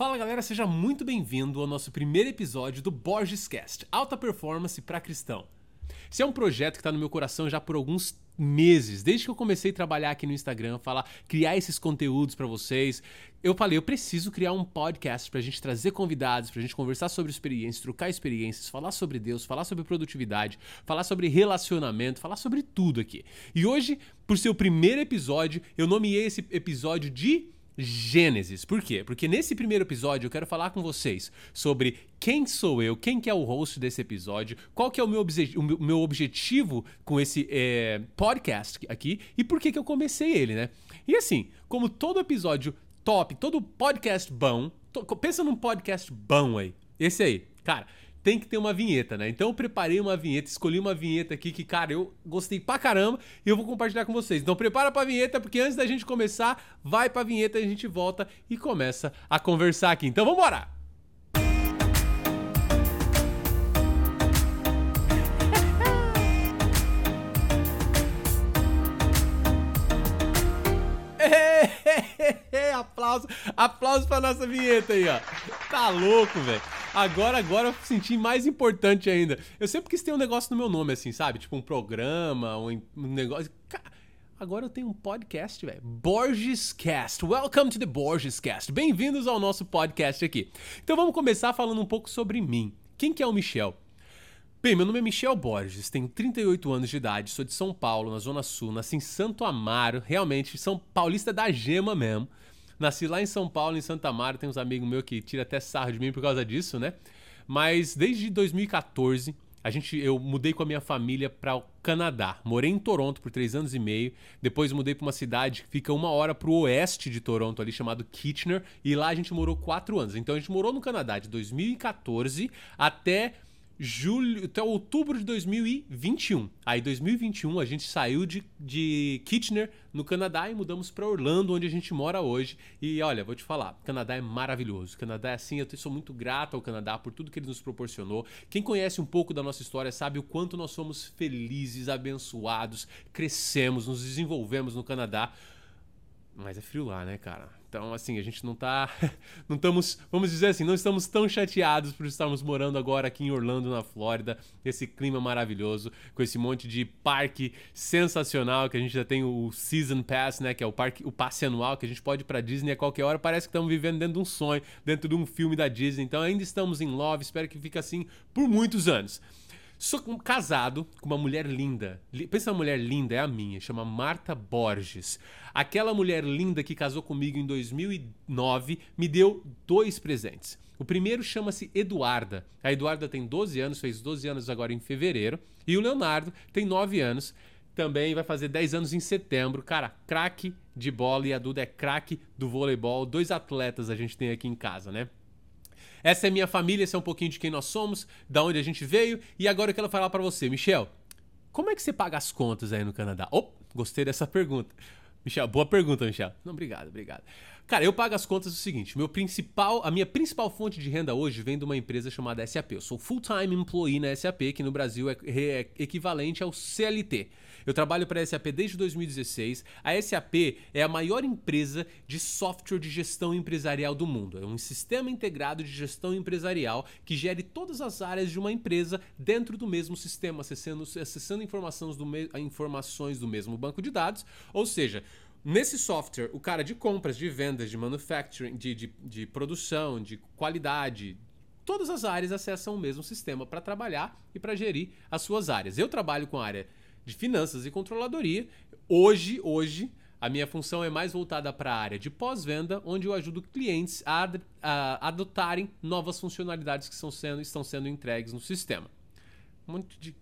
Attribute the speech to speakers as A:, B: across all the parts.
A: Fala galera, seja muito bem-vindo ao nosso primeiro episódio do Borges Cast, alta performance para cristão. Esse é um projeto que está no meu coração já por alguns meses, desde que eu comecei a trabalhar aqui no Instagram, falar, criar esses conteúdos para vocês. Eu falei, eu preciso criar um podcast para a gente trazer convidados, para a gente conversar sobre experiências, trocar experiências, falar sobre Deus, falar sobre produtividade, falar sobre relacionamento, falar sobre tudo aqui. E hoje, por ser o primeiro episódio, eu nomeei esse episódio de Gênesis. Por quê? Porque nesse primeiro episódio eu quero falar com vocês sobre quem sou eu, quem que é o host desse episódio, qual que é o meu, obje o meu objetivo com esse é, podcast aqui e por que que eu comecei ele, né? E assim, como todo episódio top, todo podcast bom, pensa num podcast bom aí, esse aí, cara tem que ter uma vinheta, né? Então eu preparei uma vinheta, escolhi uma vinheta aqui que, cara, eu gostei pra caramba e eu vou compartilhar com vocês. Então prepara pra vinheta, porque antes da gente começar, vai pra vinheta e a gente volta e começa a conversar aqui. Então vamos embora! aplauso, aplauso pra nossa vinheta aí, ó. Tá louco, velho. Agora, agora eu senti mais importante ainda. Eu sempre quis ter um negócio no meu nome, assim, sabe? Tipo um programa, um, negócio. Agora eu tenho um podcast, velho. Borges Cast. Welcome to the Borges Cast. Bem-vindos ao nosso podcast aqui. Então vamos começar falando um pouco sobre mim. Quem que é o Michel? Bem, meu nome é Michel Borges, tenho 38 anos de idade, sou de São Paulo, na Zona Sul, nasci em Santo Amaro, realmente, São Paulista da Gema mesmo. Nasci lá em São Paulo, em Santa Mara, tem uns amigos meus que tiram até sarro de mim por causa disso, né? Mas desde 2014, a gente, eu mudei com a minha família para o Canadá. Morei em Toronto por três anos e meio. Depois mudei para uma cidade que fica uma hora para o oeste de Toronto, ali chamado Kitchener. E lá a gente morou quatro anos. Então a gente morou no Canadá de 2014 até julho até outubro de 2021. Aí 2021 a gente saiu de, de Kitchener no Canadá e mudamos para Orlando, onde a gente mora hoje. E olha, vou te falar, Canadá é maravilhoso. Canadá é assim, eu sou muito grato ao Canadá por tudo que ele nos proporcionou. Quem conhece um pouco da nossa história sabe o quanto nós somos felizes, abençoados, crescemos, nos desenvolvemos no Canadá. Mas é frio lá, né, cara? Então, assim, a gente não tá. Não estamos, vamos dizer assim, não estamos tão chateados por estarmos morando agora aqui em Orlando, na Flórida, esse clima maravilhoso, com esse monte de parque sensacional, que a gente já tem o Season Pass, né? Que é o parque, o passe anual, que a gente pode ir pra Disney a qualquer hora. Parece que estamos vivendo dentro de um sonho, dentro de um filme da Disney. Então ainda estamos em love, espero que fique assim por muitos anos. Sou casado com uma mulher linda. Pensa uma mulher linda, é a minha, chama Marta Borges. Aquela mulher linda que casou comigo em 2009 me deu dois presentes. O primeiro chama-se Eduarda. A Eduarda tem 12 anos, fez 12 anos agora em fevereiro. E o Leonardo tem 9 anos, também vai fazer 10 anos em setembro. Cara, craque de bola e a Duda é craque do voleibol. Dois atletas a gente tem aqui em casa, né? Essa é minha família, esse é um pouquinho de quem nós somos, da onde a gente veio. E agora eu quero falar para você, Michel. Como é que você paga as contas aí no Canadá? Oh, gostei dessa pergunta. Michel, boa pergunta, Michel. Não, obrigado, obrigado. Cara, eu pago as contas o seguinte: meu principal, a minha principal fonte de renda hoje vem de uma empresa chamada SAP. Eu sou full-time employee na SAP, que no Brasil é, é equivalente ao CLT. Eu trabalho para a SAP desde 2016. A SAP é a maior empresa de software de gestão empresarial do mundo. É um sistema integrado de gestão empresarial que gere todas as áreas de uma empresa dentro do mesmo sistema, acessando, acessando informações, do me, informações do mesmo banco de dados. Ou seja, Nesse software, o cara de compras, de vendas, de manufacturing, de, de, de produção, de qualidade, todas as áreas acessam o mesmo sistema para trabalhar e para gerir as suas áreas. Eu trabalho com a área de finanças e controladoria. Hoje, hoje, a minha função é mais voltada para a área de pós-venda, onde eu ajudo clientes a, a, adotarem novas funcionalidades que estão sendo, estão sendo entregues no sistema. Um monte de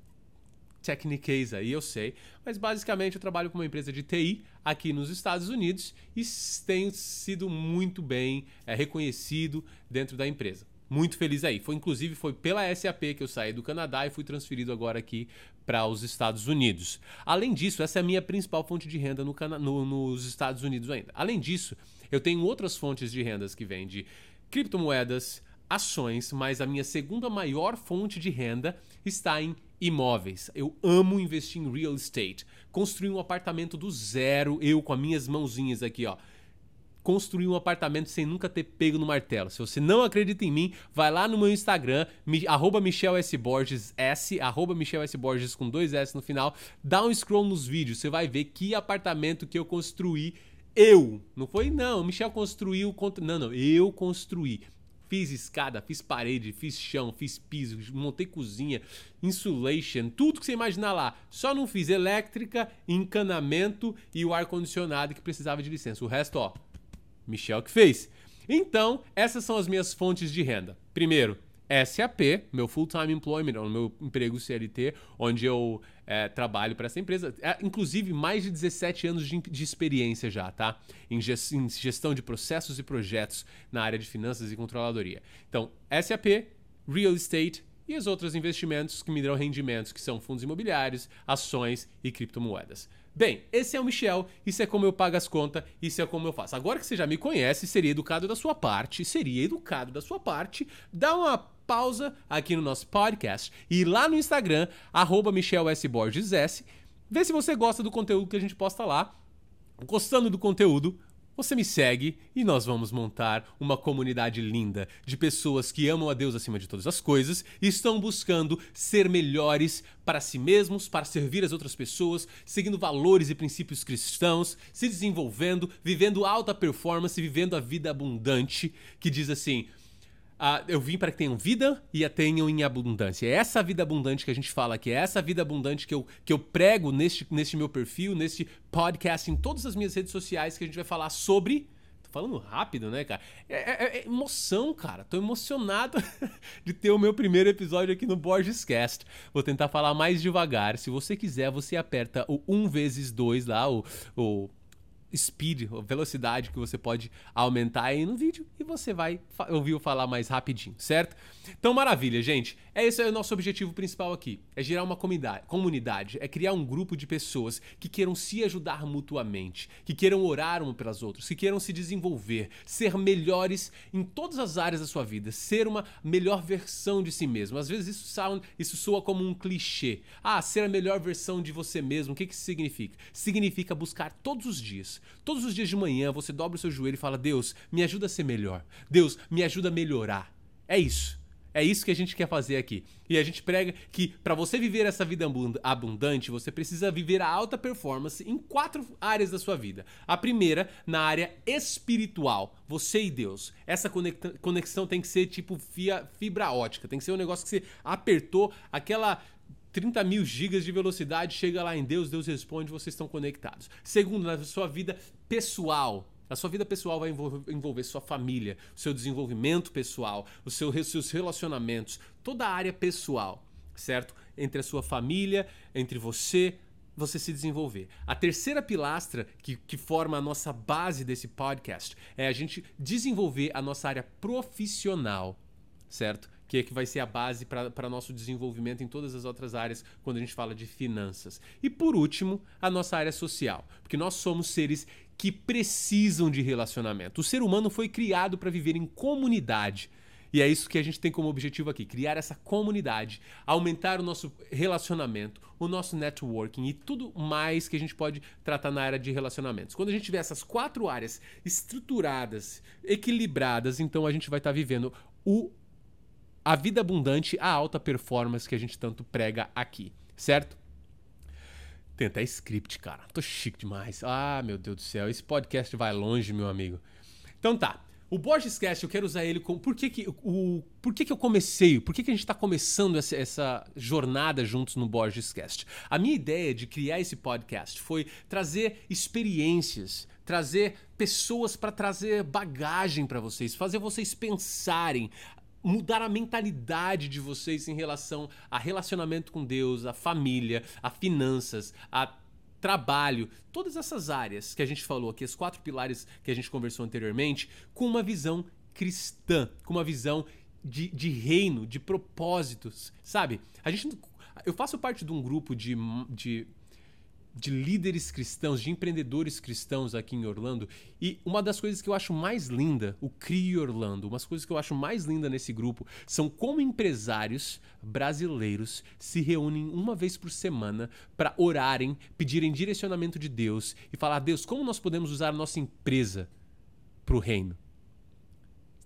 A: techniques aí, eu sei, mas basicamente eu trabalho com uma empresa de TI aqui nos Estados Unidos e tenho sido muito bem é, reconhecido dentro da empresa muito feliz aí. Foi inclusive foi pela SAP que eu saí do Canadá e fui transferido agora aqui para os Estados Unidos. Além disso, essa é a minha principal fonte de renda no, no, nos Estados Unidos ainda. Além disso, eu tenho outras fontes de rendas que vêm de criptomoedas, ações, mas a minha segunda maior fonte de renda está em imóveis. Eu amo investir em real estate. Construir um apartamento do zero, eu com as minhas mãozinhas aqui, ó construir um apartamento sem nunca ter pego no martelo. Se você não acredita em mim, vai lá no meu Instagram, mi, arroba Michel S. Borges, S, arroba Michel S. Borges com dois S no final, dá um scroll nos vídeos, você vai ver que apartamento que eu construí eu. Não foi, não, Michel construiu, não, não, eu construí. Fiz escada, fiz parede, fiz chão, fiz piso, montei cozinha, insulation, tudo que você imaginar lá. Só não fiz elétrica, encanamento e o ar-condicionado que precisava de licença. O resto, ó, Michel que fez. Então, essas são as minhas fontes de renda. Primeiro, SAP, meu full-time employment, o meu emprego CLT, onde eu é, trabalho para essa empresa. É, inclusive, mais de 17 anos de, de experiência já, tá? Em, em, gestão de processos e projetos na área de finanças e controladoria. Então, SAP, Real Estate e os outros investimentos que me dão rendimentos, que são fundos imobiliários, ações e criptomoedas. Bem, esse é o Michel, isso é como eu pago as contas, isso é como eu faço. Agora que você já me conhece, seria educado da sua parte, seria educado da sua parte, dar uma pausa aqui no nosso podcast e lá no Instagram, arroba S, vê se você gosta do conteúdo que a gente posta lá. Gostando do conteúdo, você me segue e nós vamos montar uma comunidade linda de pessoas que amam a Deus acima de todas as coisas e estão buscando ser melhores para si mesmos, para servir as outras pessoas, seguindo valores e princípios cristãos, se desenvolvendo, vivendo alta performance, vivendo a vida abundante, que diz assim: ah, eu vim para que tenham vida e a tenham em abundância. É essa vida abundante que a gente fala aqui, é essa vida abundante que eu, que eu prego neste, neste meu perfil, neste podcast, em todas as minhas redes sociais, que a gente vai falar sobre. Tô falando rápido, né, cara? É, é, é emoção, cara. Tô emocionado de ter o meu primeiro episódio aqui no Borges Cast. Vou tentar falar mais devagar. Se você quiser, você aperta o 1 vezes 2 lá, o, o speed, velocidade que você pode aumentar aí no vídeo e você vai ouvir falar mais rapidinho, certo? Então, maravilha, gente. É esse é o nosso objetivo principal aqui. É gerar uma comunidade, é criar um grupo de pessoas que queiram se ajudar mutuamente, que queiram orar uma pelas outras, que queiram se desenvolver, ser melhores em todas as áreas da sua vida, ser uma melhor versão de si mesmo. Às vezes isso, sound, isso soa como um clichê. Ah, ser a melhor versão de você mesmo. O que, que isso significa? Significa buscar todos os dias. Todos os dias de manhã você dobra o seu joelho e fala: Deus, me ajuda a ser melhor. Deus, me ajuda a melhorar. É isso. É isso que a gente quer fazer aqui. E a gente prega que para você viver essa vida abundante, você precisa viver a alta performance em quatro áreas da sua vida. A primeira, na área espiritual, você e Deus. Essa conexão tem que ser tipo fibra ótica, tem que ser um negócio que você apertou, aquela 30 mil gigas de velocidade, chega lá em Deus, Deus responde, vocês estão conectados. Segundo, na sua vida pessoal. A sua vida pessoal vai envolver sua família, o seu desenvolvimento pessoal, os seus relacionamentos, toda a área pessoal, certo? Entre a sua família, entre você, você se desenvolver. A terceira pilastra que, que forma a nossa base desse podcast é a gente desenvolver a nossa área profissional, certo? Que é que vai ser a base para nosso desenvolvimento em todas as outras áreas quando a gente fala de finanças. E por último, a nossa área social, porque nós somos seres que precisam de relacionamento. O ser humano foi criado para viver em comunidade. E é isso que a gente tem como objetivo aqui: criar essa comunidade, aumentar o nosso relacionamento, o nosso networking e tudo mais que a gente pode tratar na área de relacionamentos. Quando a gente tiver essas quatro áreas estruturadas, equilibradas, então a gente vai estar tá vivendo o a vida abundante, a alta performance que a gente tanto prega aqui, certo? Tem até script, cara. Tô chique demais. Ah, meu Deus do céu. Esse podcast vai longe, meu amigo. Então tá. O Borges Cast, eu quero usar ele como. Por que, que, o, por que, que eu comecei? Por que, que a gente está começando essa, essa, jornada juntos no Borges Cast? A minha ideia de criar esse podcast foi trazer experiências, trazer pessoas para trazer bagagem para vocês, fazer vocês pensarem, mudar a mentalidade de vocês em relação a relacionamento com Deus, a família, a finanças, a trabalho, todas essas áreas que a gente falou aqui, os quatro pilares que a gente conversou anteriormente, com uma visão cristã, com uma visão de, de reino, de propósitos, sabe? A gente, eu faço parte de um grupo de, de de líderes cristãos, de empreendedores cristãos aqui em Orlando. E uma das coisas que eu acho mais linda, o CRI Orlando, umas coisas que eu acho mais linda nesse grupo são como empresários brasileiros se reúnem uma vez por semana para orarem, pedirem direcionamento de Deus e falar: Deus, como nós podemos usar a nossa empresa pro reino.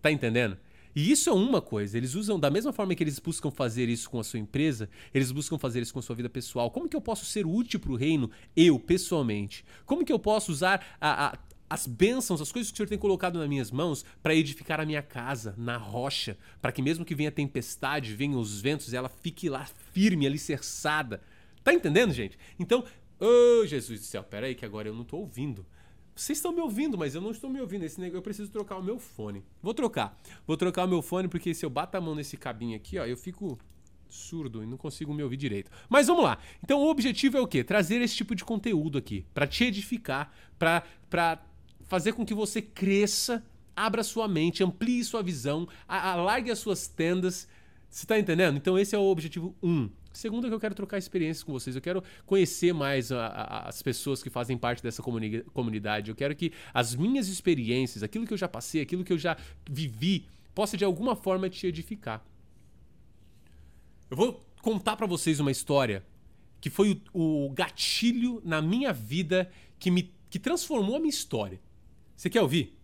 A: Tá entendendo? E isso é uma coisa. Eles usam, da mesma forma que eles buscam fazer isso com a sua empresa, eles buscam fazer isso com a sua vida pessoal. Como que eu posso ser útil para o reino, eu, pessoalmente? Como que eu posso usar a, a, as bênçãos, as coisas que o Senhor tem colocado nas minhas mãos para edificar a minha casa na rocha, para que mesmo que venha tempestade, venham os ventos, ela fique lá firme, alicerçada. Tá entendendo, gente? Então, oh, Jesus do céu, peraí que agora eu não tô ouvindo. Vocês estão me ouvindo, mas eu não estou me ouvindo. Esse negócio, eu preciso trocar o meu fone. Vou trocar. Vou trocar o meu fone porque se eu bato a mão nesse cabinho aqui, ó, eu fico surdo e não consigo me ouvir direito. Mas vamos lá. Então o objetivo é o quê? Trazer esse tipo de conteúdo aqui para te edificar, para para fazer com que você cresça, abra sua mente, amplie sua visão, alargue as suas tendas. Você está entendendo? Então esse é o objetivo 1. Um. Segundo que eu quero trocar experiências com vocês. Eu quero conhecer mais a, a, as pessoas que fazem parte dessa comuni comunidade. Eu quero que as minhas experiências, aquilo que eu já passei, aquilo que eu já vivi, possa de alguma forma te edificar. Eu vou contar para vocês uma história que foi o, o, gatilho na minha vida que me que transformou a minha história. Você quer ouvir?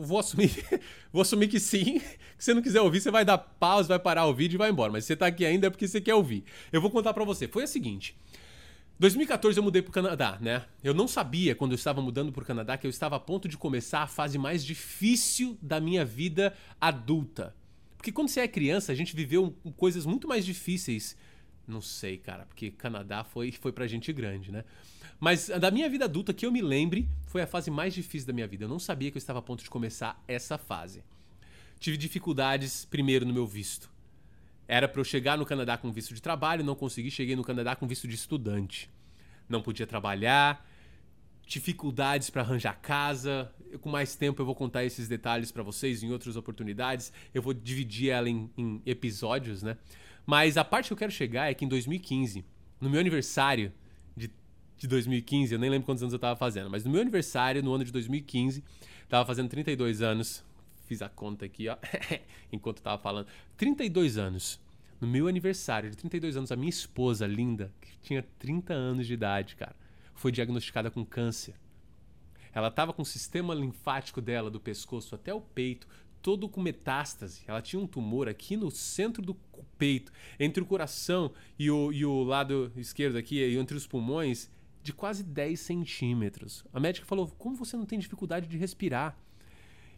A: Vou assumir, vou assumir que sim. Se você não quiser ouvir, você vai dar pausa, vai parar o vídeo e vai embora. Mas se você tá aqui ainda é porque você quer ouvir. Eu vou contar para você. Foi a seguinte. 2014 eu mudei pro Canadá, né? Eu não sabia quando eu estava mudando pro Canadá que eu estava a ponto de começar a fase mais difícil da minha vida adulta. Porque quando você é criança, a gente viveu coisas muito mais difíceis. Não sei, cara, porque Canadá foi foi pra gente grande, né? Mas da minha vida adulta, que eu me lembre, foi a fase mais difícil da minha vida. Eu não sabia que eu estava a ponto de começar essa fase. Tive dificuldades, primeiro, no meu visto. Era para eu chegar no Canadá com visto de trabalho, não consegui. Cheguei no Canadá com visto de estudante. Não podia trabalhar, dificuldades para arranjar casa. Com mais tempo eu vou contar esses detalhes para vocês em outras oportunidades. Eu vou dividir ela em, em, episódios, né? Mas a parte que eu quero chegar é que em 2015, no meu aniversário, de 2015, eu nem lembro quantos anos eu tava fazendo, mas no meu aniversário, no ano de 2015, tava fazendo 32 anos. Fiz a conta aqui, ó, enquanto eu tava falando. 32 anos. No meu aniversário de 32 anos, a minha esposa linda, que tinha 30 anos de idade, cara, foi diagnosticada com câncer. Ela tava com o sistema linfático dela, do pescoço até o peito, todo com metástase. Ela tinha um tumor aqui no centro do peito, entre o coração e o, e o lado esquerdo aqui, entre os pulmões de quase 10 centímetros. A médica falou: como você não tem dificuldade de respirar?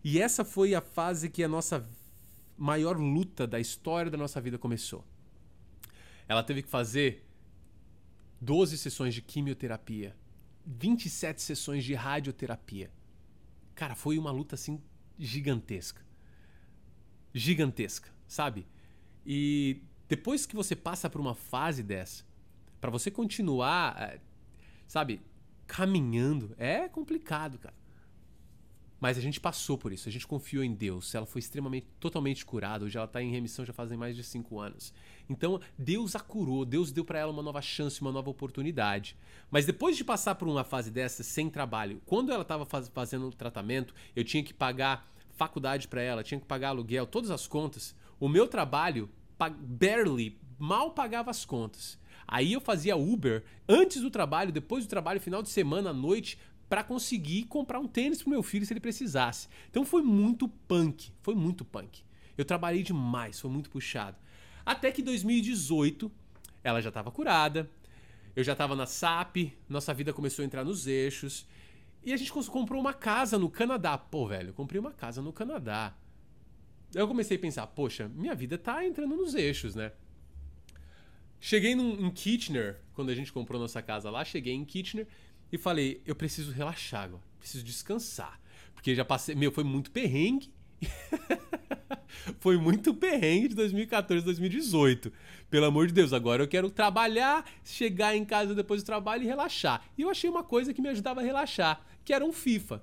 A: E essa foi a fase que a nossa maior luta da história da nossa vida começou. Ela teve que fazer 12 sessões de quimioterapia, 27 sessões de radioterapia. Cara, foi uma luta assim gigantesca. Gigantesca, sabe? E depois que você passa por uma fase dessa, para você continuar eh, sabe, caminhando. É complicado, cara. Mas a gente passou por isso, a gente confiou em Deus. Ela foi extremamente, totalmente curada. Hoje ela está em remissão já fazem mais de cinco anos. Então Deus a curou, Deus deu para ela uma nova chance, uma nova oportunidade. Mas depois de passar por uma fase dessa sem trabalho, quando ela estava faz, fazendo o tratamento, eu tinha que pagar faculdade para ela, tinha que pagar aluguel, todas as contas. O meu trabalho barely mal pagava as contas. Aí eu fazia Uber antes do trabalho, depois do trabalho, final de semana, à noite, para conseguir comprar um tênis pro meu filho se ele precisasse. Então foi muito punk, foi muito punk. Eu trabalhei demais, foi muito puxado. Até que 2018, ela já estava curada, eu já estava na SAP, nossa vida começou a entrar nos eixos. E a gente comprou uma casa no Canadá. Pô, velho, comprei uma casa no Canadá. Eu comecei a pensar, poxa, minha vida tá entrando nos eixos, né? Cheguei num, em Kitchener, quando a gente comprou nossa casa lá, cheguei em Kitchener e falei, eu preciso relaxar agora, preciso descansar. Porque já passei, meu, foi muito perrengue. foi muito perrengue de 2014, 2018. Pelo amor de Deus, agora eu quero trabalhar, chegar em casa depois do trabalho e relaxar. E eu achei uma coisa que me ajudava a relaxar, que era um FIFA.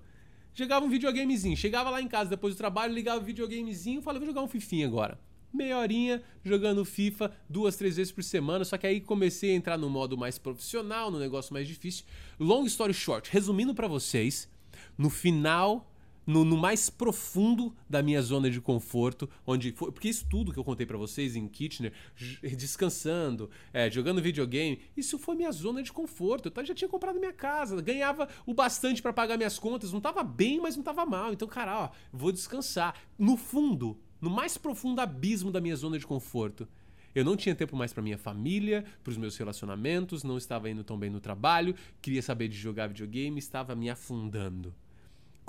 A: Chegava um videogamezinho, chegava lá em casa depois do trabalho, ligava o videogamezinho falava, vou jogar um fifinha agora meia horinha jogando FIFA duas, três vezes por semana. Só que aí comecei a entrar no modo mais profissional, no negócio mais difícil. Long story short, resumindo para vocês, no final no, no, mais profundo da minha zona de conforto, onde foi, porque isso tudo que eu contei para vocês em Kitchener, descansando, é, jogando videogame, isso foi minha zona de conforto. Eu já tinha comprado minha casa, ganhava o bastante para pagar minhas contas, não tava bem, mas não tava mal. Então, cara, ó, vou descansar. No fundo, no mais profundo abismo da minha zona de conforto, eu não tinha tempo mais para minha família, para os meus relacionamentos, não estava indo tão bem no trabalho, queria saber de jogar videogame, estava me afundando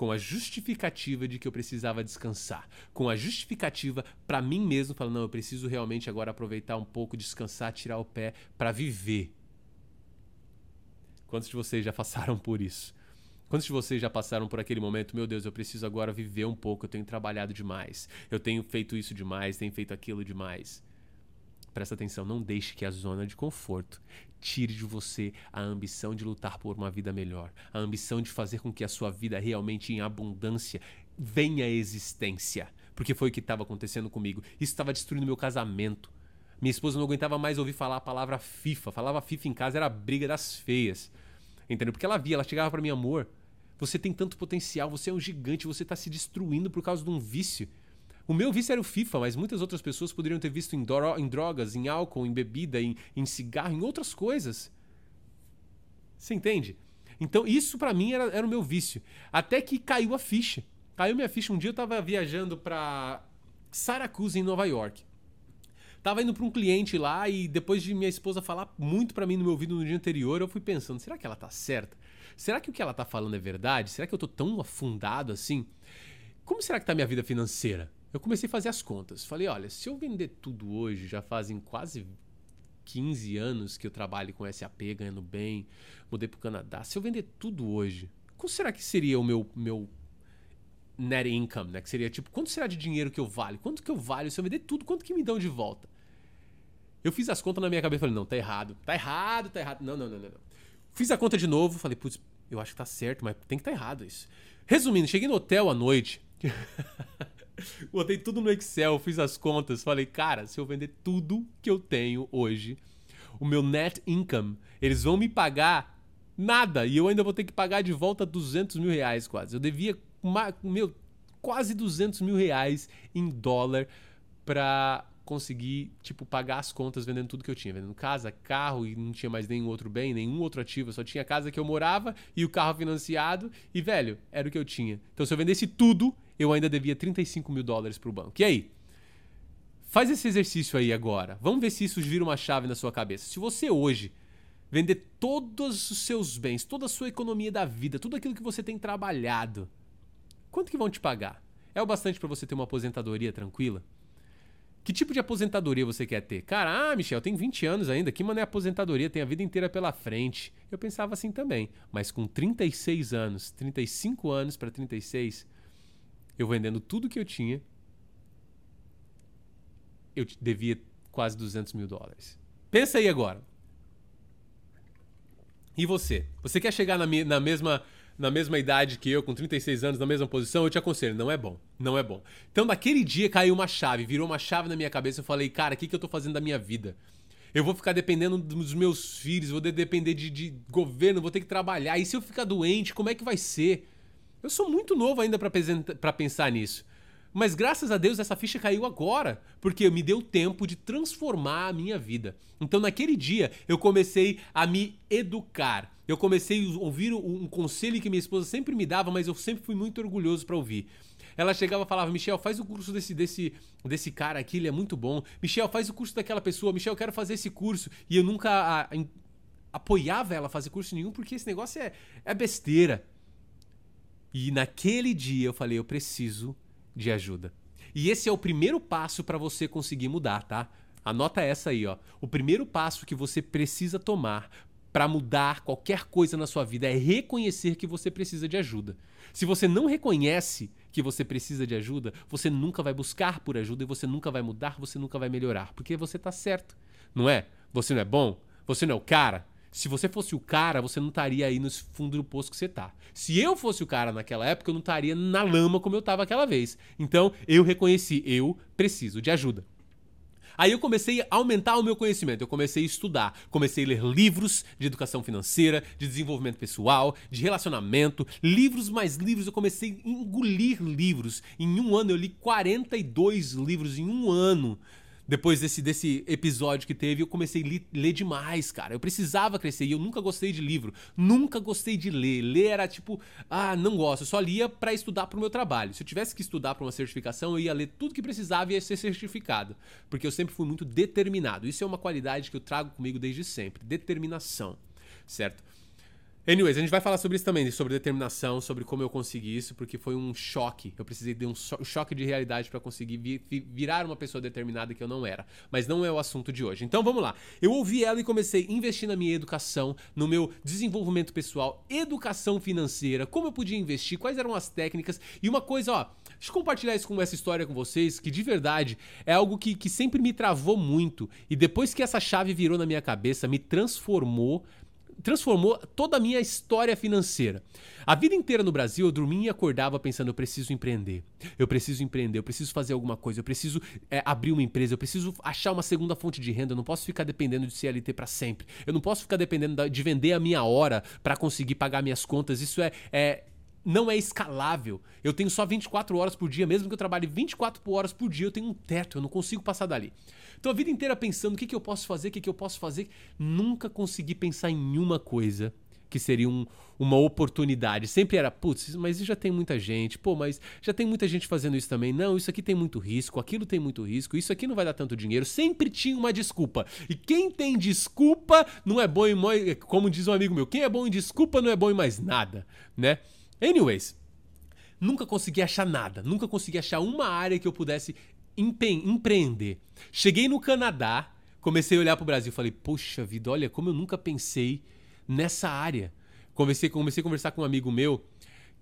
A: com a justificativa de que eu precisava descansar, com a justificativa para mim mesmo, falando, não, eu preciso realmente agora aproveitar um pouco, descansar, tirar o pé para viver. Quantos de vocês já passaram por isso? Quantos de vocês já passaram por aquele momento, meu Deus, eu preciso agora viver um pouco, eu tenho trabalhado demais, eu tenho feito isso demais, tenho feito aquilo demais. Presta atenção, não deixe que a zona de conforto tire de você a ambição de lutar por uma vida melhor, a ambição de fazer com que a sua vida realmente em abundância venha à existência. Porque foi o que estava acontecendo comigo. Isso estava destruindo meu casamento. Minha esposa não aguentava mais ouvir falar a palavra FIFA. Falava FIFA em casa, era a briga das feias. Entendeu? Porque ela via, ela chegava para mim, amor, você tem tanto potencial, você é um gigante, você está se destruindo por causa de um vício. O meu vício era o FIFA, mas muitas outras pessoas poderiam ter visto em, em drogas, em álcool, em bebida, em, em cigarro, em outras coisas. Você entende? Então, isso para mim era, era o meu vício. Até que caiu a ficha. Caiu minha ficha. Um dia eu tava viajando para Syracuse, em Nova York. Tava indo para um cliente lá e depois de minha esposa falar muito para mim no meu ouvido no dia anterior, eu fui pensando: será que ela tá certa? Será que o que ela tá falando é verdade? Será que eu tô tão afundado assim? Como será que tá minha vida financeira? Eu comecei a fazer as contas. Falei, olha, se eu vender tudo hoje, já fazem quase 15 anos que eu trabalho com SAP, ganhando bem, mudei para o Canadá. Se eu vender tudo hoje, quanto será que seria o meu, meu net income, né? Que seria tipo, quanto será de dinheiro que eu valho? Quanto que eu valho se eu vender tudo? Quanto que me dão de volta? Eu fiz as contas na minha cabeça e falei, não, tá errado. Tá errado, tá errado. Não, não, não, não, não. Fiz a conta de novo, falei, putz, eu acho que tá certo, mas tem que tá errado isso. Resumindo, cheguei no hotel à noite. Botei tudo no Excel, fiz as contas, falei, cara, se eu vender tudo que eu tenho hoje, o meu net income, eles vão me pagar nada e eu ainda vou ter que pagar de volta 200 mil reais quase. Eu devia, meu, quase 200 mil reais em dólar pra conseguir, tipo, pagar as contas vendendo tudo que eu tinha. Vendendo casa, carro e não tinha mais nenhum outro bem, nenhum outro ativo. só tinha a casa que eu morava e o carro financiado. E, velho, era o que eu tinha. Então, se eu vendesse tudo, eu ainda devia 35 mil dólares pro banco. E aí? Faz esse exercício aí agora. Vamos ver se isso vira uma chave na sua cabeça. Se você hoje vender todos os seus bens, toda a sua economia da vida, tudo aquilo que você tem trabalhado, quanto que vão te pagar? É o bastante para você ter uma aposentadoria tranquila? Que tipo de aposentadoria você quer ter? Cara, ah, Michel, tem 20 anos ainda, que mané aposentadoria, tem a vida inteira pela frente. Eu pensava assim também, mas com 36 anos, 35 anos para 36, eu vendendo tudo que eu tinha, eu devia quase 200 mil dólares. Pensa aí agora. E você? Você quer chegar na, na, mesma, na mesma idade que eu, com 36 anos, na mesma posição? Eu te aconselho, não é bom. Não é bom. Então, naquele dia caiu uma chave, virou uma chave na minha cabeça. Eu falei, cara, o que, que eu tô fazendo da minha vida? Eu vou ficar dependendo dos meus filhos, vou depender de, de governo, vou ter que trabalhar. E se eu ficar doente, como é que vai ser? Eu sou muito novo ainda para pensar nisso. Mas graças a Deus essa ficha caiu agora, porque me deu tempo de transformar a minha vida. Então naquele dia eu comecei a me educar. Eu comecei a ouvir um conselho que minha esposa sempre me dava, mas eu sempre fui muito orgulhoso para ouvir. Ela chegava e falava: Michel, faz o curso desse, desse, desse cara aqui, ele é muito bom. Michel, faz o curso daquela pessoa. Michel, eu quero fazer esse curso. E eu nunca a, a, apoiava ela a fazer curso nenhum, porque esse negócio é, é besteira. E naquele dia eu falei, eu preciso de ajuda. E esse é o primeiro passo para você conseguir mudar, tá? Anota essa aí, ó. O primeiro passo que você precisa tomar para mudar qualquer coisa na sua vida é reconhecer que você precisa de ajuda. Se você não reconhece que você precisa de ajuda, você nunca vai buscar por ajuda e você nunca vai mudar, você nunca vai melhorar, porque você tá certo, não é? Você não é bom? Você não é o cara? Se você fosse o cara, você não estaria aí no fundo do poço que você tá. Se eu fosse o cara naquela época, eu não estaria na lama como eu estava aquela vez. Então, eu reconheci, eu preciso de ajuda. Aí eu comecei a aumentar o meu conhecimento, eu comecei a estudar, comecei a ler livros de educação financeira, de desenvolvimento pessoal, de relacionamento, livros mais livros, eu comecei a engolir livros. Em um ano eu li 42 livros em um ano depois desse, desse episódio que teve, eu comecei a ler, demais, cara. Eu precisava crescer e eu nunca gostei de livro. Nunca gostei de ler. Ler era tipo, ah, não gosto. Eu só lia para estudar pro meu trabalho. Se eu tivesse que estudar para uma certificação, eu ia ler tudo que precisava e ia ser certificado. Porque eu sempre fui muito determinado. Isso é uma qualidade que eu trago comigo desde sempre. Determinação, certo? Anyways, a gente vai falar sobre isso também, sobre determinação, sobre como eu consegui isso, porque foi um choque. Eu precisei de um choque de realidade para conseguir virar uma pessoa determinada que eu não era. Mas não é o assunto de hoje. Então vamos lá. Eu ouvi ela e comecei a investir na minha educação, no meu desenvolvimento pessoal, educação financeira, como eu podia investir, quais eram as técnicas. E uma coisa, ó, deixa eu compartilhar isso com essa história com vocês, que de verdade é algo que, que sempre me travou muito. E depois que essa chave virou na minha cabeça, me transformou transformou toda a minha história financeira. A vida inteira no Brasil eu dormia e acordava pensando: eu preciso empreender, eu preciso empreender, eu preciso fazer alguma coisa, eu preciso é, abrir uma empresa, eu preciso achar uma segunda fonte de renda, eu não posso ficar dependendo de CLT para sempre, eu não posso ficar dependendo de vender a minha hora para conseguir pagar minhas contas. Isso é, é não é escalável. Eu tenho só 24 horas por dia, mesmo que eu trabalhe 24 horas por dia, eu tenho um teto, eu não consigo passar dali. Então a vida inteira pensando o que, que eu posso fazer, o que, que eu posso fazer, nunca consegui pensar em uma coisa que seria um, uma oportunidade. Sempre era, putz, mas já tem muita gente, pô, mas já tem muita gente fazendo isso também. Não, isso aqui tem muito risco, aquilo tem muito risco, isso aqui não vai dar tanto dinheiro. Sempre tinha uma desculpa. E quem tem desculpa não é bom em, como diz um amigo meu, quem é bom em desculpa não é bom em mais nada, né? Anyways, nunca consegui achar nada, nunca consegui achar uma área que eu pudesse empreender. Cheguei no Canadá, comecei a olhar para o Brasil, falei, poxa vida, olha como eu nunca pensei nessa área. Comecei, comecei a conversar com um amigo meu,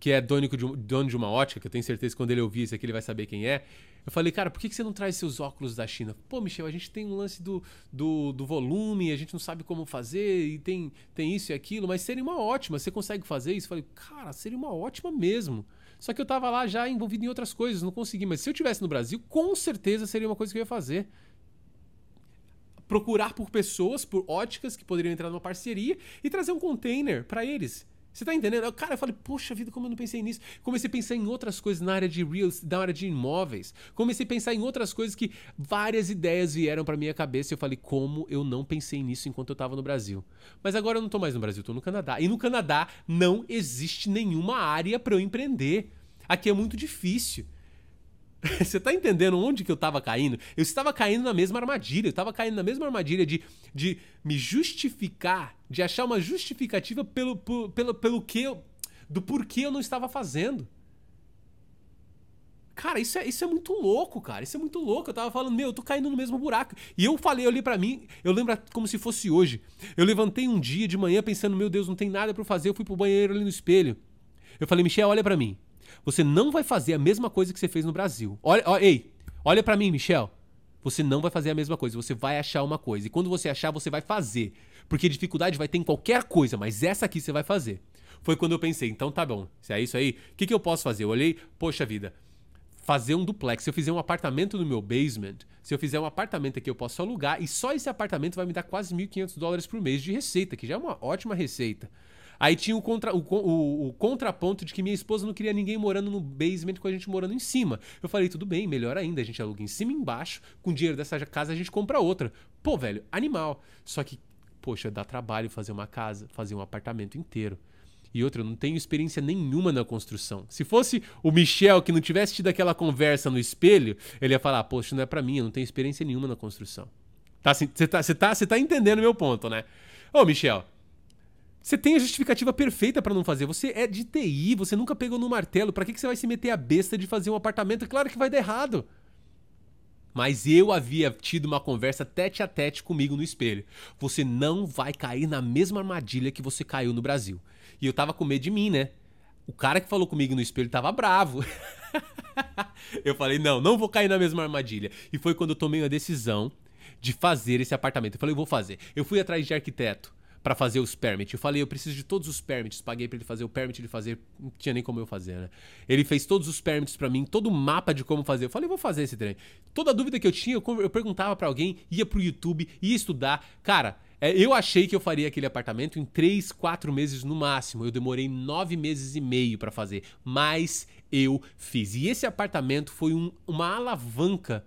A: que é dono de, dono de uma ótica, que eu tenho certeza que quando ele ouvir isso aqui ele vai saber quem é. Eu falei, cara, por que você não traz seus óculos da China? Pô, Michel, a gente tem um lance do, do, do volume, a gente não sabe como fazer, e tem, tem isso e aquilo, mas seria uma ótima, você consegue fazer isso? Eu falei, cara, seria uma ótima mesmo. Só que eu tava lá já envolvido em outras coisas, não consegui. Mas se eu tivesse no Brasil, com certeza seria uma coisa que eu ia fazer. Procurar por pessoas, por óticas que poderiam entrar numa parceria e trazer um container para eles. Você tá entendendo? Cara, eu falei, poxa vida, como eu não pensei nisso? Comecei a pensar em outras coisas na área de real, na área de imóveis. Comecei a pensar em outras coisas que várias ideias vieram para minha cabeça e eu falei, como eu não pensei nisso enquanto eu tava no Brasil? Mas agora eu não tô mais no Brasil, tô no Canadá. E no Canadá não existe nenhuma área para eu empreender. Aqui é muito difícil. Você tá entendendo onde que eu tava caindo? Eu estava caindo na mesma armadilha. Eu estava caindo na mesma armadilha de, de me justificar, de achar uma justificativa pelo, pelo, pelo que eu, do porquê eu não estava fazendo. Cara, isso é, isso é muito louco, cara. Isso é muito louco. Eu tava falando, meu, eu tô caindo no mesmo buraco. E eu falei ali para mim, eu lembro como se fosse hoje. Eu levantei um dia de manhã pensando, meu Deus, não tem nada para fazer. Eu fui pro banheiro ali no espelho. Eu falei, Michel, olha para mim. Você não vai fazer a mesma coisa que você fez no Brasil. Olha, olha ei, olha para mim, Michel. Você não vai fazer a mesma coisa, você vai achar uma coisa. E quando você achar, você vai fazer. Porque dificuldade vai ter em qualquer coisa, mas essa aqui você vai fazer. Foi quando eu pensei, então tá bom, se é isso aí, o que, que eu posso fazer? Eu olhei, poxa vida, fazer um duplex. Se eu fizer um apartamento no meu basement, se eu fizer um apartamento aqui, eu posso alugar, e só esse apartamento vai me dar quase 1.500 dólares por mês de receita, que já é uma ótima receita. Aí tinha o, contra, o, o, o, contraponto de que minha esposa não queria ninguém morando no basement com a gente morando em cima. Eu falei, tudo bem, melhor ainda, a gente aluga em cima e embaixo, com o dinheiro dessa casa a gente compra outra. Pô, velho, animal. Só que, poxa, dá trabalho fazer uma casa, fazer um apartamento inteiro. E outra, eu não tenho experiência nenhuma na construção. Se fosse o Michel que não tivesse tido aquela conversa no espelho, ele ia falar: Poxa, não é para mim, eu não tenho experiência nenhuma na construção. Tá, você tá, tá, tá entendendo o meu ponto, né? Ô, Michel, você tem a justificativa perfeita para não fazer. Você é de TI, você nunca pegou no martelo. Para que, que você vai se meter a besta de fazer um apartamento? Claro que vai dar errado. Mas eu havia tido uma conversa tete a tete comigo no espelho. Você não vai cair na mesma armadilha que você caiu no Brasil. E eu tava com medo de mim, né? O cara que falou comigo no espelho tava bravo. eu falei: não, não vou cair na mesma armadilha. E foi quando eu tomei a decisão de fazer esse apartamento. Eu falei: eu vou fazer. Eu fui atrás de arquiteto para fazer os permits. Eu falei, eu preciso de todos os permits. Paguei para ele fazer o permit de fazer, não tinha nem como eu fazer, né? Ele fez todos os permits para mim, todo o mapa de como fazer. Eu falei, vou fazer esse trem. Toda dúvida que eu tinha, eu, eu perguntava para alguém, ia pro YouTube, ia estudar. Cara, é, eu achei que eu faria aquele apartamento em 3, 4 meses no máximo. Eu demorei 9 meses e meio para fazer, mas eu fiz. E esse apartamento foi um, uma alavanca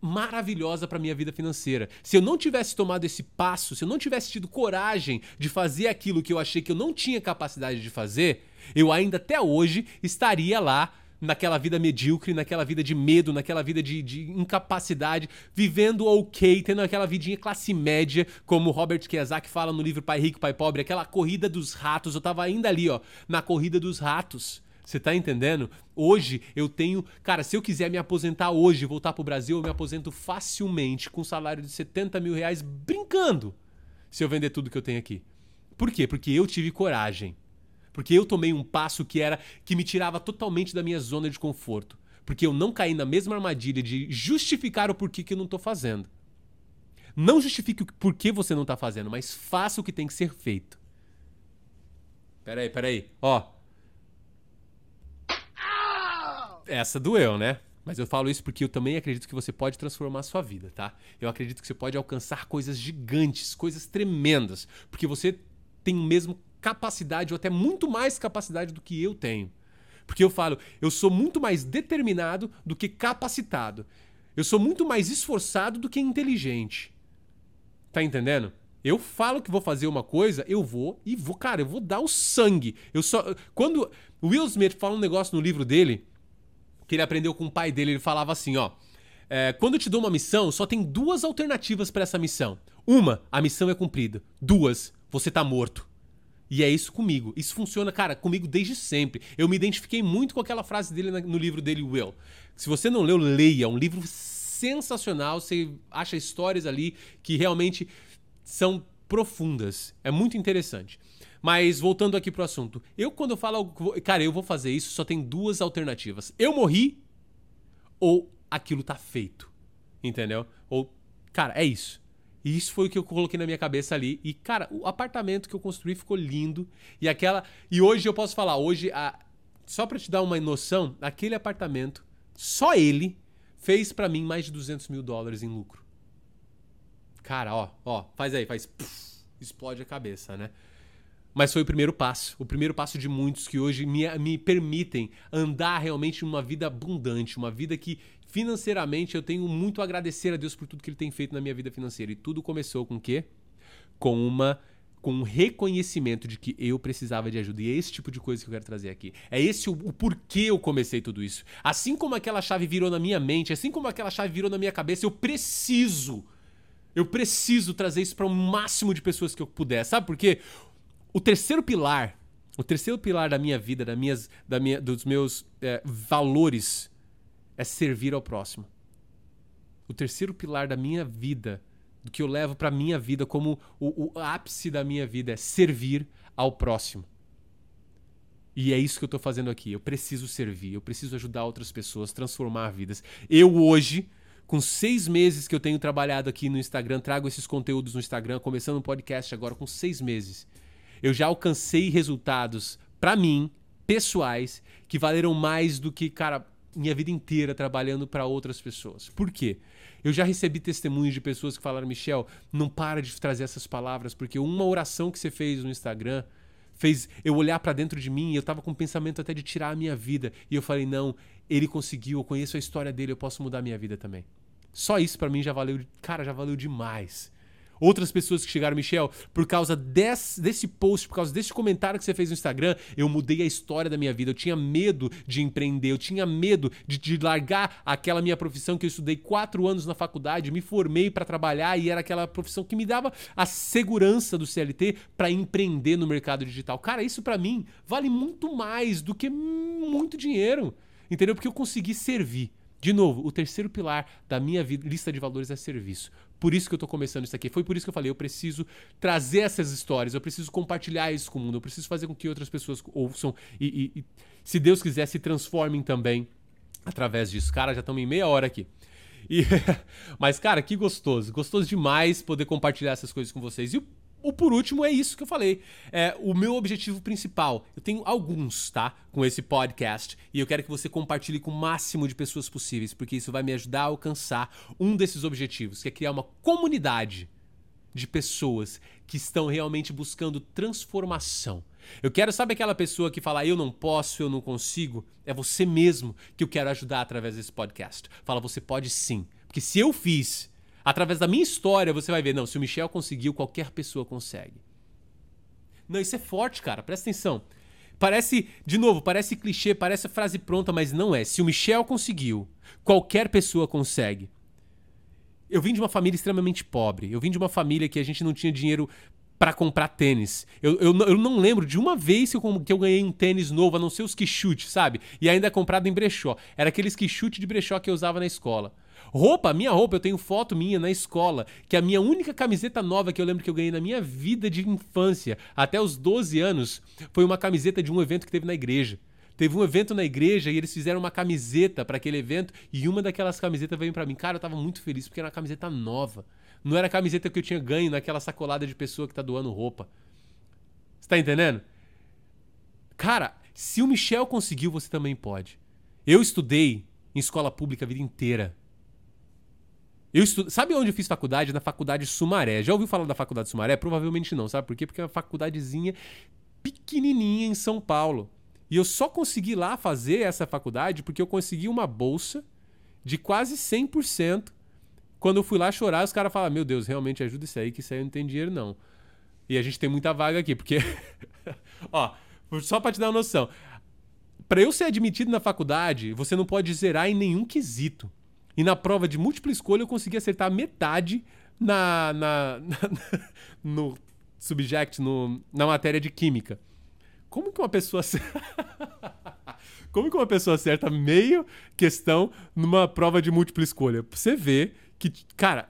A: maravilhosa para minha vida financeira. Se eu não tivesse tomado esse passo, se eu não tivesse tido coragem de fazer aquilo que eu achei que eu não tinha capacidade de fazer, eu ainda até hoje estaria lá naquela vida medíocre, naquela vida de medo, naquela vida de, de, incapacidade, vivendo ok, tendo aquela vidinha classe média, como Robert Kiyosaki fala no livro Pai Rico, Pai Pobre, aquela corrida dos ratos. Eu tava ainda ali, ó, na corrida dos ratos. Você tá entendendo? Hoje eu tenho. Cara, se eu quiser me aposentar hoje e voltar pro Brasil, eu me aposento facilmente com um salário de 70 mil reais brincando. Se eu vender tudo que eu tenho aqui. Por quê? Porque eu tive coragem. Porque eu tomei um passo que era que me tirava totalmente da minha zona de conforto. Porque eu não caí na mesma armadilha de justificar o porquê que eu não tô fazendo. Não justifique o porquê você não tá fazendo, mas faça o que tem que ser feito. Peraí, peraí. Ó, essa doeu, né? Mas eu falo isso porque eu também acredito que você pode transformar a sua vida, tá? Eu acredito que você pode alcançar coisas gigantes, coisas tremendas, porque você tem mesmo capacidade ou até muito mais capacidade do que eu tenho. Porque eu falo, eu sou muito mais determinado do que capacitado. Eu sou muito mais esforçado do que inteligente. Tá entendendo? Eu falo que vou fazer uma coisa, eu vou e vou, cara, eu vou dar o sangue. Eu só quando Will Smith fala um negócio no livro dele, que ele aprendeu com o pai dele. Ele falava assim, ó. É, quando eu te dou uma missão, só tem duas alternativas para essa missão. Uma, a missão é cumprida. Duas, você tá morto. E é isso comigo. Isso funciona, cara, comigo desde sempre. Eu me identifiquei muito com aquela frase dele no livro dele, Will. Se você não leu, leia. É um livro sensacional. Você acha histórias ali que realmente são profundas. É muito interessante. Mas voltando aqui pro assunto. Eu, quando eu falo, cara, eu vou fazer isso, só tem duas alternativas. Eu morri ou aquilo tá feito. Entendeu? Ou, cara, é isso. E isso foi o que eu coloquei na minha cabeça ali. E, cara, o apartamento que eu construí ficou lindo. E aquela. E hoje eu posso falar, hoje, a... só pra te dar uma noção, aquele apartamento, só ele, fez para mim mais de 200 mil dólares em lucro. Cara, ó, ó, faz aí, faz. Puff, explode a cabeça, né? Mas foi o primeiro passo, o primeiro passo de muitos que hoje me, me permitem andar realmente uma vida abundante, uma vida que financeiramente eu tenho muito a agradecer a Deus por tudo que Ele tem feito na minha vida financeira. E tudo começou com o quê? Com uma com um reconhecimento de que eu precisava de ajuda. E é esse tipo de coisa que eu quero trazer aqui. É esse o, o, porquê eu comecei tudo isso. Assim como aquela chave virou na minha mente, assim como aquela chave virou na minha cabeça, eu preciso. Eu preciso trazer isso para o máximo de pessoas que eu puder. Sabe por quê? O terceiro pilar, o terceiro pilar da minha vida, da minhas, da minha, dos meus é, valores, é servir ao próximo. O terceiro pilar da minha vida, do que eu levo para minha vida como o, o ápice da minha vida, é servir ao próximo. E é isso que eu estou fazendo aqui. Eu preciso servir, eu preciso ajudar outras pessoas, transformar vidas. Eu hoje, com seis meses que eu tenho trabalhado aqui no Instagram, trago esses conteúdos no Instagram, começando um podcast agora com seis meses eu já alcancei resultados para mim, pessoais, que valeram mais do que, cara, minha vida inteira trabalhando para outras pessoas. Por quê? Eu já recebi testemunhos de pessoas que falaram: Michel, não para de trazer essas palavras, porque uma oração que você fez no Instagram fez eu olhar para dentro de mim e eu tava com o pensamento até de tirar a minha vida. E eu falei: não, ele conseguiu, eu conheço a história dele, eu posso mudar a minha vida também. Só isso para mim já valeu, cara, já valeu demais. Outras pessoas que chegaram, Michel, por causa desse, desse post, por causa desse comentário que você fez no Instagram, eu mudei a história da minha vida. Eu tinha medo de empreender, eu tinha medo de, de largar aquela minha profissão que eu estudei quatro anos na faculdade, me formei para trabalhar e era aquela profissão que me dava a segurança do CLT para empreender no mercado digital. Cara, isso para mim vale muito mais do que muito dinheiro. Entendeu? Porque eu consegui servir. De novo, o terceiro pilar da minha lista de valores é serviço. Por isso que eu estou começando isso aqui. Foi por isso que eu falei, eu preciso trazer essas histórias, eu preciso compartilhar isso com o mundo, eu preciso fazer com que outras pessoas ouçam e, e, e se Deus quiser, se transformem também através disso. Cara, já estamos em meia hora aqui. E, mas, cara, que gostoso. Gostoso demais poder compartilhar essas coisas com vocês. E o o por último é isso que eu falei. É o meu objetivo principal. Eu tenho alguns, tá? Com esse podcast. E eu quero que você compartilhe com o máximo de pessoas possíveis, porque isso vai me ajudar a alcançar um desses objetivos, que é criar uma comunidade de pessoas que estão realmente buscando transformação. Eu quero, sabe aquela pessoa que fala, eu não posso, eu não consigo? É você mesmo que eu quero ajudar através desse podcast. Fala, você pode sim. Porque se eu fiz, através da minha história, você vai ver, não, se o Michel conseguiu, qualquer pessoa consegue. Não, isso é forte, cara, presta atenção. Parece, de novo, parece clichê, parece frase pronta, mas não é. Se o Michel conseguiu, qualquer pessoa consegue. Eu vim de uma família extremamente pobre. Eu vim de uma família que a gente não tinha dinheiro para comprar tênis. Eu, eu, eu, não lembro de uma vez que eu, que eu ganhei um tênis novo, a não ser os quichute, sabe? E ainda é comprado em brechó. Era aqueles quichute de brechó que eu usava na escola. Roupa, minha roupa, eu tenho foto minha na escola, que a minha única camiseta nova que eu lembro que eu ganhei na minha vida de infância, até os 12 anos, foi uma camiseta de um evento que teve na igreja. Teve um evento na igreja e eles fizeram uma camiseta para aquele evento e uma daquelas camisetas veio para mim. Cara, eu tava muito feliz porque era uma camiseta nova. Não era a camiseta que eu tinha ganho naquela sacolada de pessoa que tá doando roupa. Você tá entendendo? Cara, se o Michel conseguiu, você também pode. Eu estudei em escola pública a vida inteira. Eu estudo... Sabe onde eu fiz faculdade? Na faculdade Sumaré. Já ouviu falar da faculdade Sumaré? Provavelmente não, sabe por quê? Porque é uma faculdadezinha pequenininha em São Paulo. E eu só consegui lá fazer essa faculdade porque eu consegui uma bolsa de quase 100%. Quando eu fui lá chorar, os caras falaram: Meu Deus, realmente ajuda isso aí, que isso aí não tem dinheiro não. E a gente tem muita vaga aqui, porque. Ó, só pra te dar uma noção. Para eu ser admitido na faculdade, você não pode zerar em nenhum quesito. E na prova de múltipla escolha eu consegui acertar metade na, na, na no subject, no, na matéria de química. Como que uma pessoa Como que uma pessoa acerta meio questão numa prova de múltipla escolha? Você vê que, cara,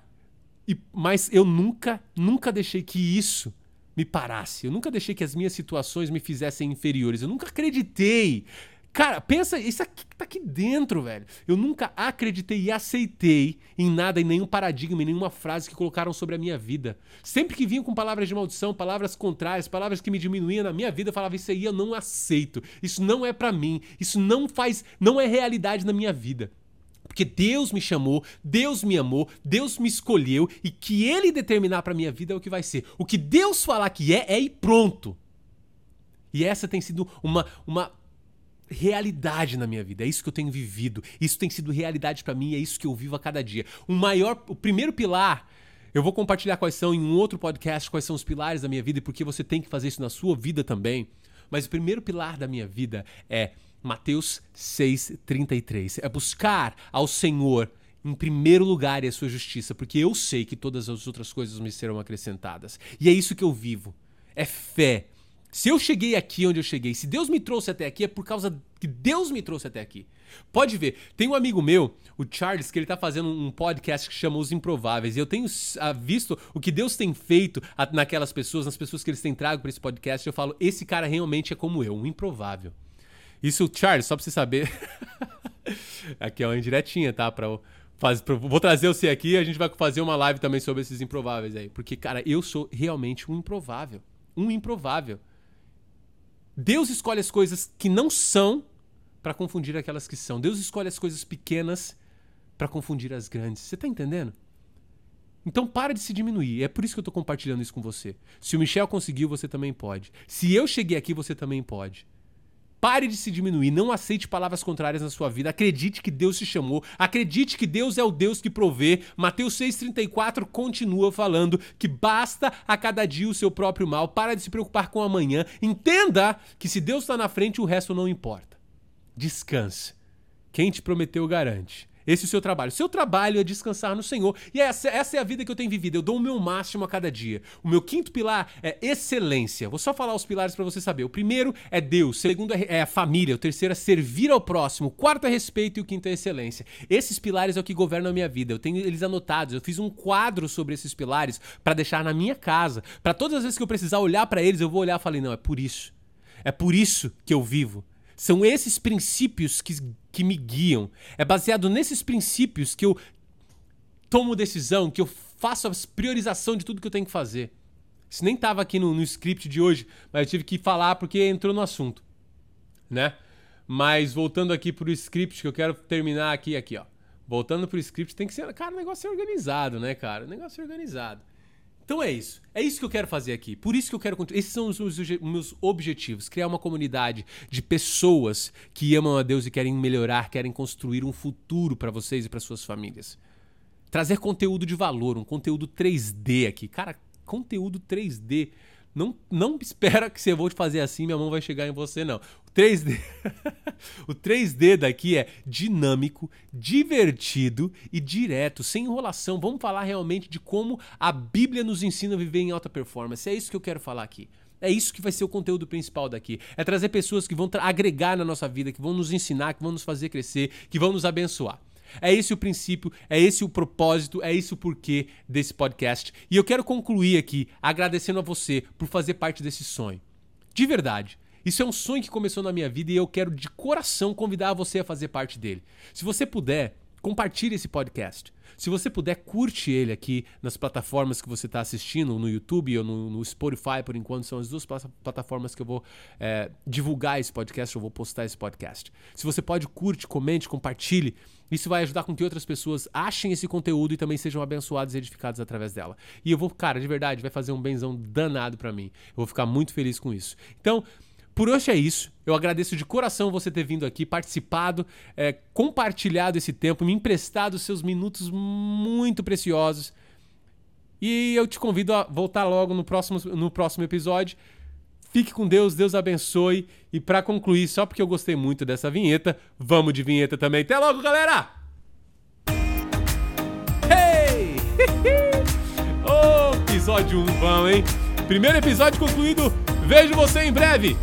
A: e, mas eu nunca, nunca deixei que isso me parasse. Eu nunca deixei que as minhas situações me fizessem inferiores. Eu nunca acreditei Cara, pensa, isso aqui tá aqui dentro, velho. Eu nunca acreditei e aceitei em nada, em nenhum paradigma, em nenhuma frase que colocaram sobre a minha vida. Sempre que vinham com palavras de maldição, palavras contrárias, palavras que me diminuíam na minha vida, eu falava isso aí eu não aceito. Isso não é para mim. Isso não faz, não é realidade na minha vida. Porque Deus me chamou, Deus me amou, Deus me escolheu e que ele determinar para minha vida é o que vai ser. O que Deus falar que é, é e pronto. E essa tem sido uma, uma realidade na minha vida. É isso que eu tenho vivido. Isso tem sido realidade para mim, é isso que eu vivo a cada dia. O maior, o primeiro pilar, eu vou compartilhar quais são em um outro podcast, quais são os pilares da minha vida e porque você tem que fazer isso na sua vida também. Mas o primeiro pilar da minha vida é Mateus 6:33. É buscar ao Senhor em primeiro lugar e a sua justiça, porque eu sei que todas as outras coisas me serão acrescentadas. E é isso que eu vivo. É fé se eu cheguei aqui onde eu cheguei, se Deus me trouxe até aqui, é por causa que Deus me trouxe até aqui. Pode ver, tem um amigo meu, o Charles, que ele tá fazendo um podcast que chama Os Improváveis. E eu tenho ah, visto o que Deus tem feito naquelas pessoas, nas pessoas que eles têm trago para esse podcast. Eu falo, esse cara realmente é como eu, um improvável. Isso, Charles, só pra você saber. aqui é uma indiretinha, tá? Pra, Faz, vou trazer você aqui e a gente vai fazer uma live também sobre esses improváveis aí. Porque, cara, eu sou realmente um improvável. Um improvável. Deus escolhe as coisas que não são para confundir aquelas que são. Deus escolhe as coisas pequenas para confundir as grandes. Você tá entendendo? Então para de se diminuir. É por isso que eu tô compartilhando isso com você. Se o Michel conseguiu, você também pode. Se eu cheguei aqui, você também pode. Pare de se diminuir, não aceite palavras contrárias na sua vida. Acredite que Deus te chamou, acredite que Deus é o Deus que provê. Mateus 6:34 continua falando que basta a cada dia o seu próprio mal. Para de se preocupar com amanhã. Entenda que se Deus está na frente, o resto não importa. Descanse. Quem te prometeu garante. Esse é o seu trabalho. Seu trabalho é descansar no Senhor. E essa, essa é a vida que eu tenho vivido. Eu dou o meu máximo a cada dia. O meu quinto pilar é excelência. Vou só falar os pilares para você saber. O primeiro é Deus. O segundo é, é a família. O terceiro é servir ao próximo. O quarto é respeito e o quinto é excelência. Esses pilares é o que governam a minha vida. Eu tenho eles anotados. Eu fiz um quadro sobre esses pilares para deixar na minha casa. Para todas as vezes que eu precisar olhar para eles, eu vou olhar e falei: não, é por isso. É por isso que eu vivo. São esses princípios que, que me guiam. É baseado nesses princípios que eu tomo decisão, que eu faço a priorização de tudo que eu tenho que fazer. Isso nem tava aqui no, no script de hoje, mas eu tive que falar porque entrou no assunto, né? Mas voltando aqui pro script, que eu quero terminar aqui, aqui, ó. Voltando pro script, tem que ser. Cara, o negócio é organizado, né, cara? O negócio é organizado. Então é isso. É isso que eu quero fazer aqui. Por isso que eu quero. Esses são os meus objetivos: criar uma comunidade de pessoas que amam a Deus e querem melhorar, querem construir um futuro para vocês e para suas famílias. Trazer conteúdo de valor, um conteúdo 3D aqui. Cara, conteúdo 3D. Não, não espera que você vou fazer assim, minha mão vai chegar em você, não. O 3D, o 3D daqui é dinâmico, divertido e direto, sem enrolação. Vamos falar realmente de como a Bíblia nos ensina a viver em alta performance. É isso que eu quero falar aqui. É isso que vai ser o conteúdo principal daqui. É trazer pessoas que vão agregar na nossa vida, que vão nos ensinar, que vão nos fazer crescer, que vão nos abençoar. É esse o princípio, é esse o propósito, é esse o porquê desse podcast. E eu quero concluir aqui agradecendo a você por fazer parte desse sonho. De verdade. Isso é um sonho que começou na minha vida e eu quero de coração convidar você a fazer parte dele. Se você puder, compartilhe esse podcast. Se você puder, curte ele aqui nas plataformas que você está assistindo, no YouTube ou no, no, Spotify, por enquanto, são as duas plataformas que eu vou é, divulgar esse podcast, eu vou postar esse podcast. Se você pode, curte, comente, compartilhe. Isso vai ajudar com que outras pessoas achem esse conteúdo e também sejam abençoados e edificados através dela. E eu vou, cara, de verdade, vai fazer um benzão danado para mim. Eu vou ficar muito feliz com isso. Então, por hoje é isso. Eu agradeço de coração você ter vindo aqui, participado, é, compartilhado esse tempo, me emprestado seus minutos muito preciosos. E eu te convido a voltar logo no próximo, no próximo episódio. Fique com Deus, Deus abençoe. E para concluir, só porque eu gostei muito dessa vinheta, vamos de vinheta também. Até logo, galera! Hey! oh, episódio 1 bom, hein? Primeiro episódio concluído. Vejo você em breve.